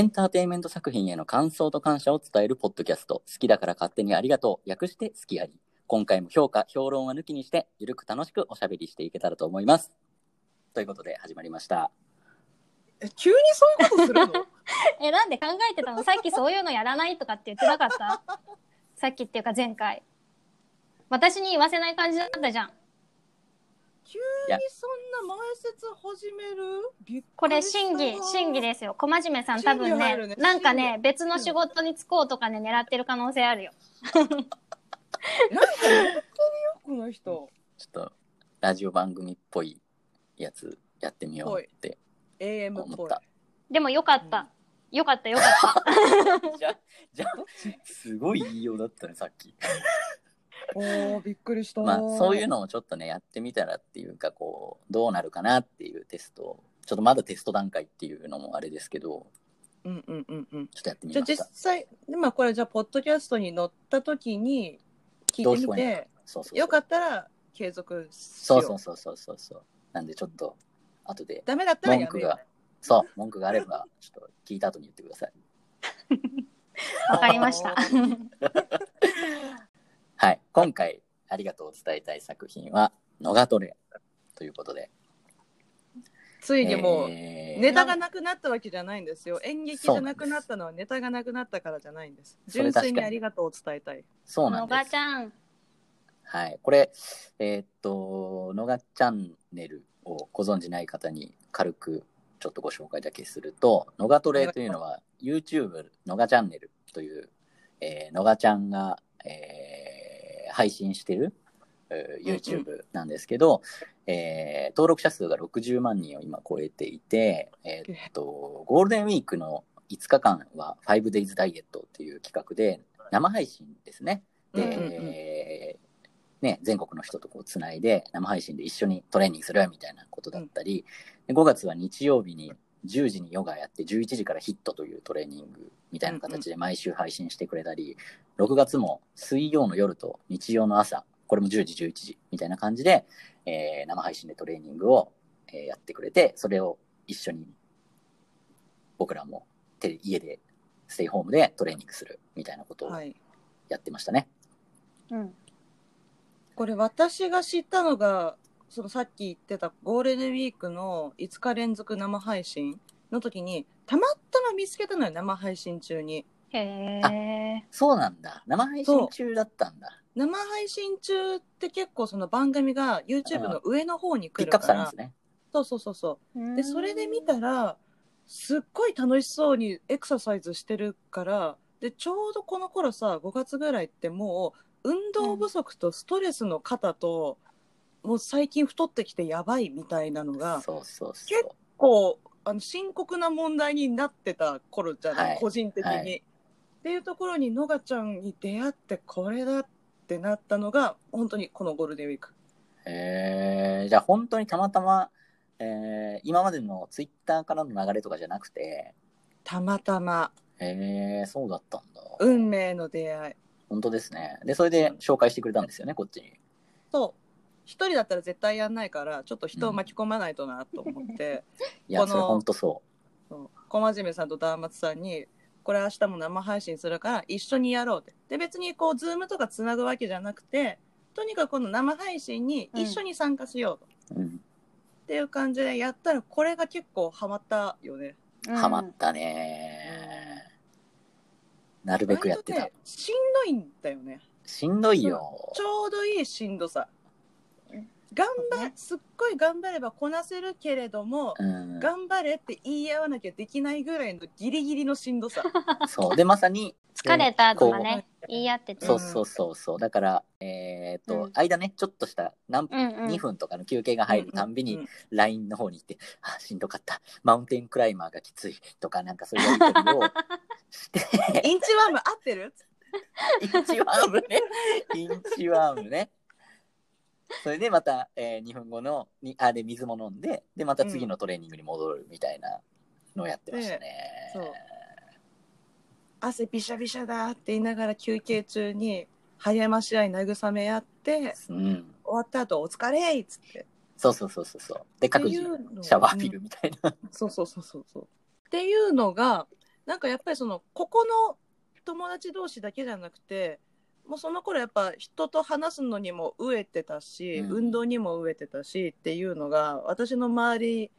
エンターテインメント作品への感想と感謝を伝えるポッドキャスト、好きだから勝手にありがとう、略して好きあり。今回も評価、評論は抜きにして、ゆるく楽しくおしゃべりしていけたらと思います。ということで始まりました。え急にそういうことするの？え、なんで考えてたの？さっきそういうのやらないとかって言ってなかった？さっきっていうか前回。私に言わせない感じだったじゃん。急にそんな前説始める？これ審議、審議ですよ。小真面目さん多分ねねなんかね審、別の仕事に就こうとかね、狙ってる可能性あるよ。なんかやってるよこの人ちょっと、ラジオ番組っぽいやつやってみようって AM っぽい思った。でもよかった。よかったよかった。じゃ、じゃ、すごい言いようだったね、さっき。おーびっくりしたまあ、そういうのをちょっとね、やってみたらっていうか、こう、どうなるかなっていうテストを、ちょっとまだテスト段階っていうのもあれですけど、うんうんうんうんちょっとやってみじゃあました実。際でまあこれじゃあポッドキャストに載った時に聞いてみどう聞こえるてそうそうそう。よかったら継続しよそうそうそうそうそうそう。なんでちょっと、後で、ダメだったらやめよ文句が、そう、文句があれば、ちょっと聞いた後に言ってください。わかりました。はい。今回、ありがとうを伝えたい作品は、ノガトレということで。ついにもうえーネタがなくなったわけじゃないんですよ演劇じゃなくなったのはネタがなくなったからじゃないんです純それ確かに粋にありがとうを伝えたいそうなんのです。がちゃん。はい。これ、えーっと、のがチャンネルをご存じない方に軽くちょっとご紹介だけすると、のがトレというのは YouTube のがチャンネルという、えーのがちゃんが、えー配信してる、えー YouTube なんですけど、えー登録者数が60万人を今超えていて、えーっと、ゴールデンウィークの5日間は 5days ダイエットっていう企画で生配信ですね。で、うんうんうん。ね、全国の人とこうつないで生配信で一緒にトレーニングするみたいなことだったり、で5月は日曜日に10時にヨガやって11時からヒットというトレーニングみたいな形で毎週配信してくれたり、6月も水曜の夜と日曜の朝、これも10時、11時みたいな感じで、えー生配信でトレーニングを、えーやってくれて、それを一緒に僕らも家でステイホームでトレーニングするみたいなことをはいやってましたね。うん。これ私が知ったのがそのさっき言ってたゴールデンウィークの5日連続生配信の時にたまたま見つけたのよ生配信中にへえ。そうなんだ。生配信中だったんだ。生配信中って結構その番組が YouTube の上の方にピックアップ来るからされるんですね。そうそうそうそうでそれで見ら。たらすっごい楽しそうにエクササイズしてるからでちょうどこの頃さ5月ぐらいってもう運動不足とストレスの肩と、もう最近太ってきてやばいみたいなのがそうそうそ結う。構あの深刻な問題になってた頃じゃない、はい。個人的に、はい。っていうところにのがちゃんに出会ってこれだってなったのが本当にこのゴールデンウィーク。えー、じゃあ本当にたまたま、えー、今までのツイッターからの流れとかじゃなくて、たまたま。えー、そうだったんだ。運命の出会い。本当ですね。で、それで紹介してくれたんですよね、こっちに。そう一人だったら絶対やんないからちょっと人を巻き込まないとなと思って、いや、このそれ本当そそう小真面目さんとダーマツさんにこれ明日も生配信するから一緒にやろうって。で別にこうズームとかつなぐわけじゃなくてとにかくこの生配信に一緒に参加しようと、う。うん。っていう感じでやったらこれが結構ハマったよね。ハマったね。なるべくやってた。しんどいんだよね。しんどいよ。ち。ょうどいいしんどさ頑張ねすっごい頑張ればこなせるけれども、うん。頑張れって言い合わなきゃできないぐらいのギリギリのしんどさ そう。で、まさに、疲れたとかこね、言い合ってて。そうそうそうそう。だから、えっ、と、うん間ね、ちょっとした何、うんうん。2分とかの休憩が入るたんびに LINE の方に行って、あ、しんどかった。マウンテンクライマーがきついとか、なんかそういうやりとりをして、インチワーム合ってる？インチワームね。インチワームね。それでまた、えー、2分後のにあで水も飲んででまた次のトレーニングに戻るみたいなのをやってましたね。そう。汗びしゃびしゃだって言いながら休憩中に励まし合い慰め合ってうん、終わった後お疲れっつって。そうそうそうそうそう。で各自シャワー浴びるみたいな。そうそうそうそうそう。っていうのがなんかやっぱりそのここの友達同士だけじゃなくてもうその頃やっぱ人と話すのにも飢えてたし、うん運動にも飢えてたしっていうのが私の周り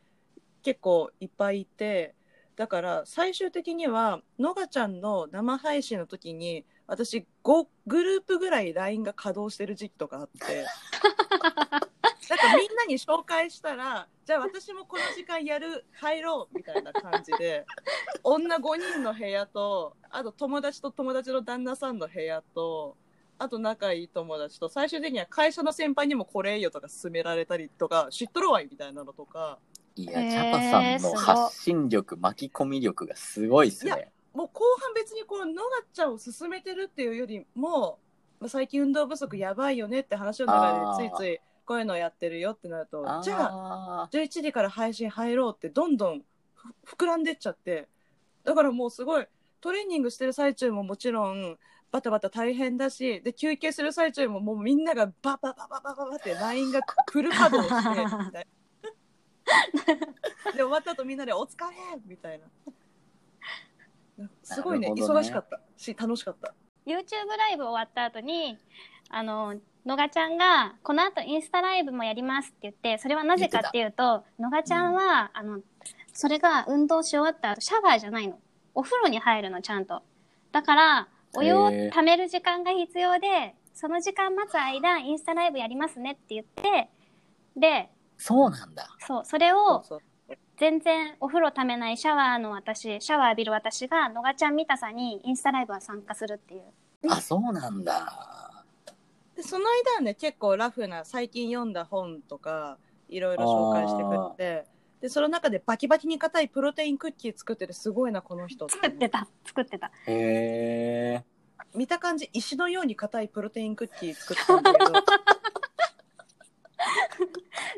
結構いっぱいいてだから最終的にはのがちゃんの生配信の時に私5グループぐらい LINE が稼働してる時期とかあって。なんかみんなに紹介したら、じゃあ私もこの時間やる、入ろうみたいな感じで、女5人の部屋と、あと友達と友達の旦那さんの部屋と、あと仲いい友達と、最終的には会社の先輩にもこれよとか勧められたりとか、知っとるわいみたいなのとか、いや、チャパさんの発信力、巻き込み力がすごいっすいやね。もう後半別にこののがちゃんを勧めてるっていうよりも、まあ最近運動不足やばいよねって話の中でついついこういうのやってるよってなると、じゃあ、あ11時から配信入ろうってどんどんふ膨らんでっちゃって。だからもうすごいトレーニングしてる最中ももちろんバタバタ大変だしで休憩する最中ももうみんながバババババババって LINE がフル稼働してみたいな で終わった後みんなで「お疲れ!」みたいなすごいねね忙しかったし楽しかった YouTube ライブ終わった後に、あの、のがちゃんが、この後インスタライブもやりますって言って、それはなぜかっていうと、のがちゃんは、あの、それが運動し終わった後、シャワーじゃないの。お風呂に入るの、ちゃんと。だから、お湯をへー溜める時間が必要で、その時間待つ間、インスタライブやりますねって言って、で、そうなんだ。そう、それを全然お風呂ためないシャワーの私、シャワー浴びる私が、のがちゃん見たさにインスタライブは参加するっていう。あ、そうなんだ。でその間はね結構ラフな最近読んだ本とかいろいろ紹介してくれてでその中でバキバキに硬いプロテインクッキー作っててすごいなこの人作ってた、作ってた。へえ。見た感じ石のように硬いプロテインクッキー作ってたんだけど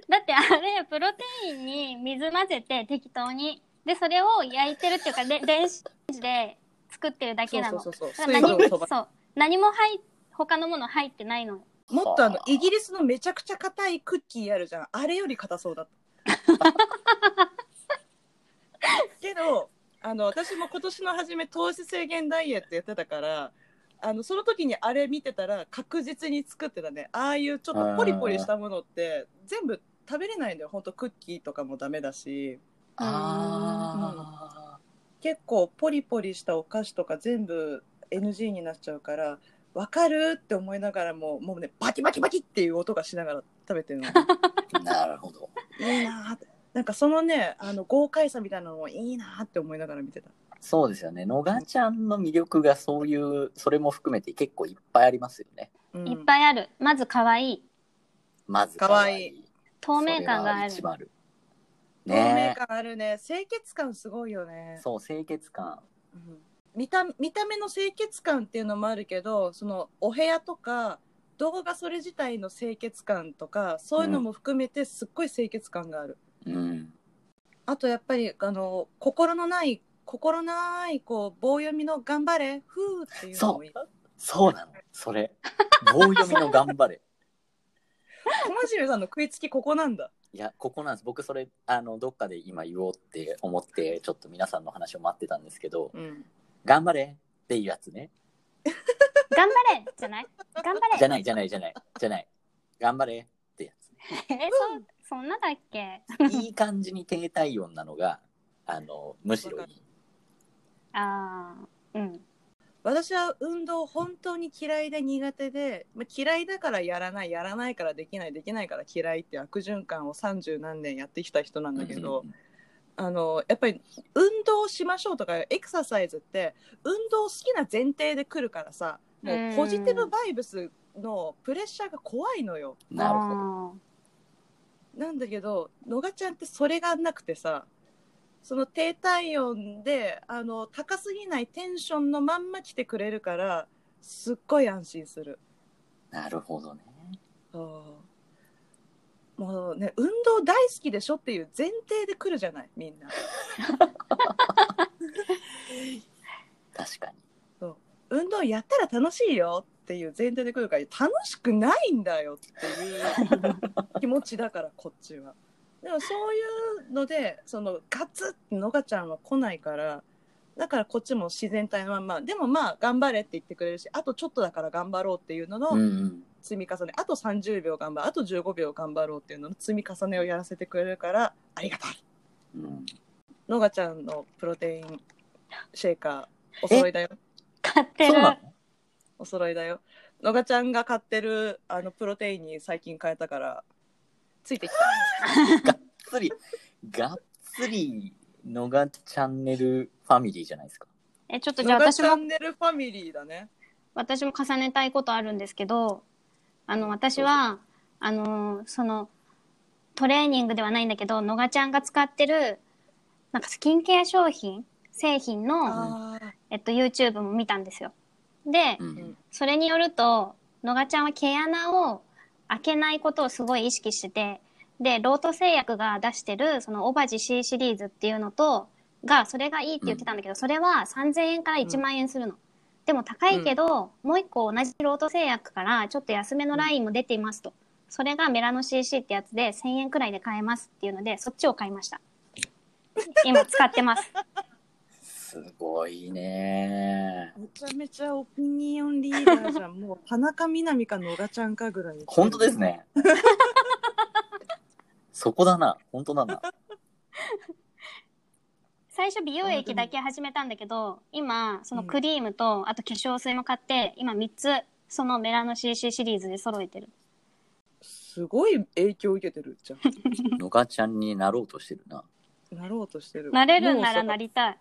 だってあれ、プロテインに水混ぜて適当に。で、それを焼いてるっていうか、で電子レンジで作ってるだけなの。そうそうそう何そう。何も入っ、他のもの入ってないの。もっとあのはあイギリスのめちゃくちゃ硬いクッキーあるじゃんあれより硬そうだった けどあの私も今年の初め糖質制限ダイエットやってたからあのその時にあれ見てたら確実に作ってたね。ああいうちょっとポリポリしたものって全部食べれないんだよ。ほんとクッキーとかもダメだし。あ結構ポリポリしたお菓子とか全部 NG になっちゃうからわかる？って思いながらももうねバキバキバキっていう音がしながら食べてるのあ、なるほど。いいなーってなんかそのねあの豪快さみたいなのもいいなーって思いながら見てたそうですよね。のがちゃんの魅力がそういう、それも含めて結構いっぱいありますよね。うんいっぱいある。まず可愛い。まずかわいい透明感があるある。透明ね感あるね清潔感すごいよねそう、清潔感。うん見た見た目の清潔感っていうのもあるけどそのお部屋とか動画それ自体の清潔感とかそういうのも含めてすっごい清潔感がある、うん。あとやっぱりあの心のない心ないこう棒読みの頑張れふーっていうのもいいそうなの。それ。棒読みの頑張れ。小真面目さんの食いつきここなんだいや、ここなんです。僕、それ、あの、どっかで今言おうって思って、ちょっと皆さんの話を待ってたんですけど、うん頑張れっていうやつね。頑張れじゃない？頑張れじゃない、じゃない、じゃない、じゃない。頑張れってや え、そ、そんなだっけ？つ。いい感じに低体温なのが、あの、むしろいい。あー、うん。私は運動本当に嫌いで苦手で、まあ、嫌いだからやらないやらないからできないできないから嫌いって悪循環を30何年やってきた人なんだけど、うんあのやっぱり運動しましょうとかエクササイズって運動好きな前提で来るからさもうポジティブバイブスのプレッシャーが怖いのよ。なるほど。ほなんだけどのがちゃんってそれがなくてさその低体温であの高すぎないテンションのまんま来てくれるからすっごい安心する。なるほどね。もうね運動大好きでしょっていう前提で来るじゃないみんな。確かに。運動やったら楽しいよっていう前提で来るから楽しくないんだよっていう 気持ちだからこっちは。でもそういうのでそのガツッてのがちゃんは来ないからだからこっちも自然体のまんまでもまあ頑張れって言ってくれるしあとちょっとだから頑張ろうっていうののうんうん。積み重ね、あと30秒頑張るあと15秒頑張ろうっていうのの積み重ねをやらせてくれるからありがたい。うん、のがちゃんのプロテインシェーカーお揃いだよ。買ってる。そうなの？お揃いだよ。のがちゃんが買ってるあのプロテインに最近変えたからついてきた。がっつり、がっつり、のがチャンネルファミリーじゃないですか。え、ちょっとじゃあ私も、ンネルファミリーだね。私も重ねたいことあるんですけど、あの、私は、あの、その、トレーニングではないんだけど、のがちゃんが使ってる、なんかスキンケア商品、製品の、えっと、YouTube も見たんですよ。で、うん。それによると、のがちゃんは毛穴を開けないことをすごい意識してて、で、ロート製薬が出してる、そのオバジ C シリーズっていうのと、が、それがいいって言ってたんだけど、それは3000円から1万円するの。でも高いけど、もう一個同じロート製薬からちょっと安めのラインも出ていますと。それがメラノ CC ってやつで1000円くらいで買えますっていうので、そっちを買いました。今使ってます。すごいね。めちゃめちゃオピニオンリーダーじゃんもう田中みな実かのがちゃんかぐらいに本当ですね。そこだな。本当だな。最初美容液だけ始めたんだけど、今、そのクリームと、あと化粧水も買って、今3つ、そのメラノ CC シリーズで揃えてる。すごい影響を受けてるじゃん のがちゃんになろうとしてるな。なろうとしてるなれるんならなりたい。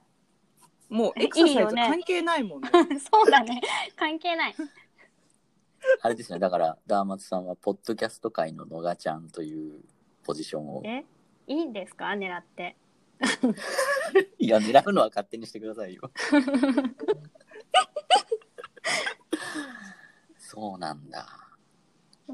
もうエクササイいいよねズ関係ないもんね そうだね。関係ない。あれですね。だから、ダーマツさんは、ポッドキャスト界ののがちゃんというポジションを。え？いいんですか？狙って。いや、狙うのは勝手にしてくださいよ。そうなんだ。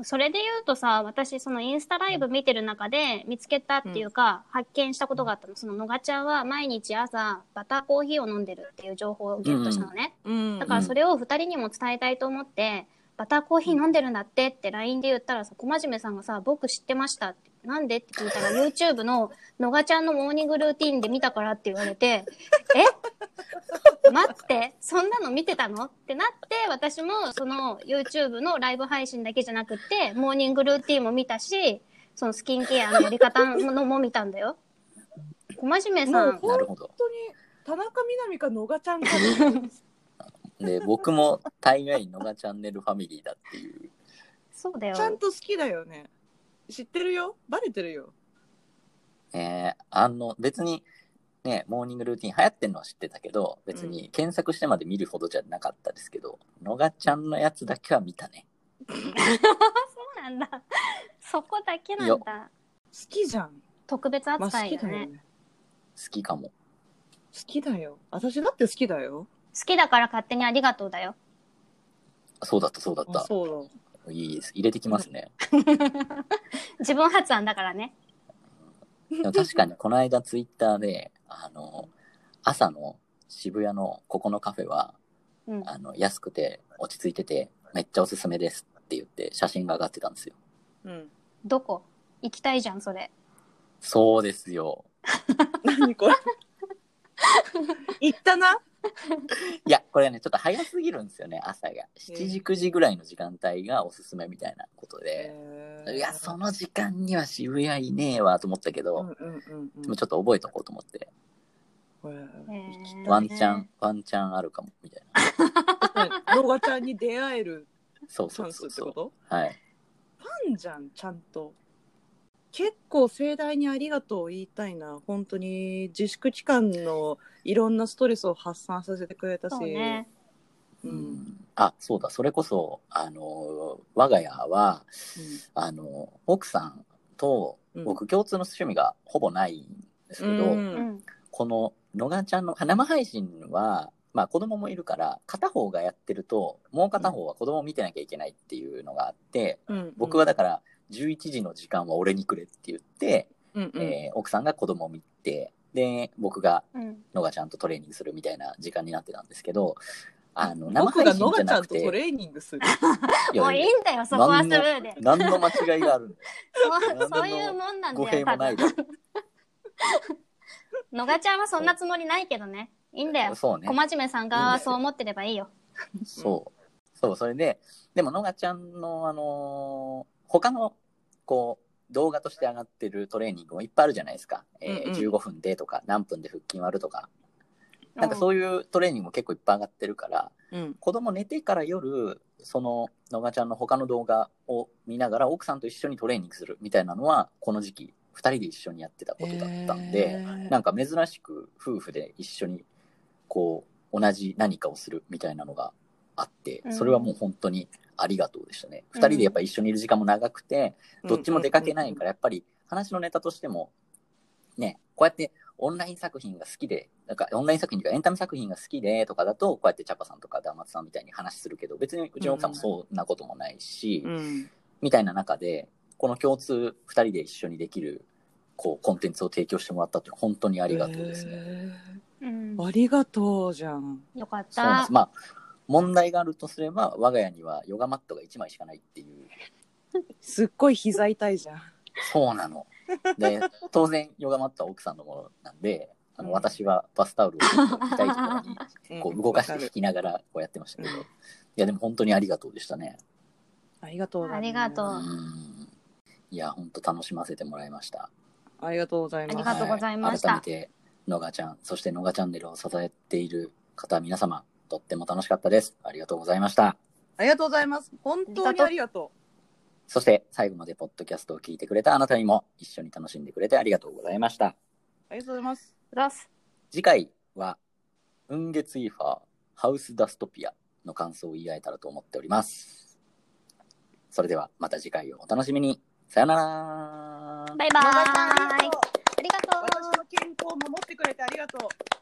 それで言うとさ、私、そのインスタライブ見てる中で見つけたっていうか、発見したことがあったの。そののがちゃんは毎日朝、バターコーヒーを飲んでるっていう情報をゲットしたのね。うんだからそれを二人にも伝えたいと思って、バターコーヒー飲んでるんだってって LINE で言ったらさ、小真面目さんがさ、僕知ってましたって。なんでって聞いたら YouTube ののがちゃんのモーニングルーティンで見たからって言われて、え？待って、そんなの見てたの？ってなって、私もその YouTube のライブ配信だけじゃなくって、モーニングルーティンも見たし、そのスキンケアのやり方のも見たんだよ。小真面目さんもう、なるほど。本当に田中みな実かのがちゃんかで、僕も大概のがチャンネルファミリーだっていう。そうだよち。ゃんと好きだよね知ってるよ？バレてるよえー、あの、別に、ね、モーニングルーティン流行ってんのは知ってたけど、別に検索してまで見るほどじゃなかったですけど、のがちゃんのやつだけは見たね。そうなんだ。そこだけなんだ。好きじゃん特別まあ好扱いだね。きだよね好きかも。好きだよ私だって好きだよ好きだから勝手にありがとうだよ。そうだった、そうだった。あそういいです。入れてきますね。自分発案だからね。でも確かに、この間ツイッターで、あの、朝の渋谷のここのカフェは、うん。あの、安くて落ち着いてて、めっちゃおすすめですって言って写真が上がってたんですよ。だうんどこ？行きたいじゃん、それ。そうですよ。何これ？言ったな？いや、これね、ちょっと早すぎるんですよね、朝が。7時、9時ぐらいの時間帯がおすすめみたいなことで。いや、その時間には渋谷いねえわと思ったけど、でもちょっと覚えとこうと思って、ワンチャン、ワンチャンあるかも、みたいな。のがちゃんに出会えるそうチャンスそうそうそう。ってこと？はい。ファンじゃんちゃんと結構盛大にありがとう言いたいな。本当に自粛期間のいろんなストレスを発散させてくれたし。そうね。ううん。ん、あ、そうだ、それこそ、あの、我が家は、うあの、奥さんとん。僕共通の趣味がほぼないんですけど。こののがちゃんの生配信は、まあ子供もいるから、片方がやってると、もう片方は子供を見てなきゃいけないっていうのがあって、うん。僕はだから、11時の時間は俺にくれって言って、うんうんえー奥さんが子供を見て、で、僕がうん。のがちゃんとトレーニングするみたいな時間になってたんですけど、あの、生配信のがちゃとトじゃなんくて、レーニングする もういいんだよ、そこはスルーで。何の間違いがあるんだよそうそういうもんなんだよ。語弊もないだろ。のがちゃんはそんなつもりないけどね。いいんだよ。そうね小。真面目さん側はそう思ってればいいよ。そう。そう、それで、でも、のがちゃんの、あのー他の、こう、動画として上がってるトレーニングもいっぱいあるじゃないですか。えーうんうん15分でとか、何分で腹筋割るとか。なんかそういうトレーニングも結構いっぱい上がってるから、うん。子供寝てから夜、その、のがちゃんの他の動画を見ながら奥さんと一緒にトレーニングするみたいなのは、この時期、二人で一緒にやってたことだったんで、えーなんか珍しく夫婦で一緒にこう同じ何かをするみたいなのがあってうんそれはもう本当にありがとうでしたね、二人でやっぱ一緒にいる時間も長くてどっちも出かけないからやっぱり話のネタとしてもねこうやってオンライン作品が好きでなんかオンライン作品とかエンタメ作品が好きでとかだとこうやってチャパさんとかダーマツさんみたいに話するけど別にうちの奥さんもそんなこともないし、うん。みたいな中で、この共通二人で一緒にできる、こう、コンテンツを提供してもらったって本当にあありがとうですね。うん。ありがとうじゃん。よかった。まあ、問題があるとすれば、我が家にはヨガマットが1枚しかないっていう。すっごい膝痛いじゃん。そうなの。で、当然、ヨガマットは奥さんのものなんで、あのうん私はバスタオルを痛いところにこう 動かして引きながらこうやってましたけど、うんいや、でも本当にありがとうでしたね。ありがとうありがとううん。いや、本当楽しませてもらいました。ありがとうございます。ありがとうございましたは改めて、のがちゃん、そしてのがチャンネルを支えている方、皆様、とっても楽しかったです。ありがとうございました。ありがとうございます。本当にありがとそして、最後までポッドキャストを聞いてくれたあなたにも、一緒に楽しんでくれてありがとうございました。う。ありがとうございます。ロス。次回は、雲月イーファー、ハウスダストピアの感想を言い合えたらと思っております。それでは、また次回をお楽しみに。さよなら。バイバーイ。野田さんありがとうありがとう。私の健康を守ってくれてありがとう。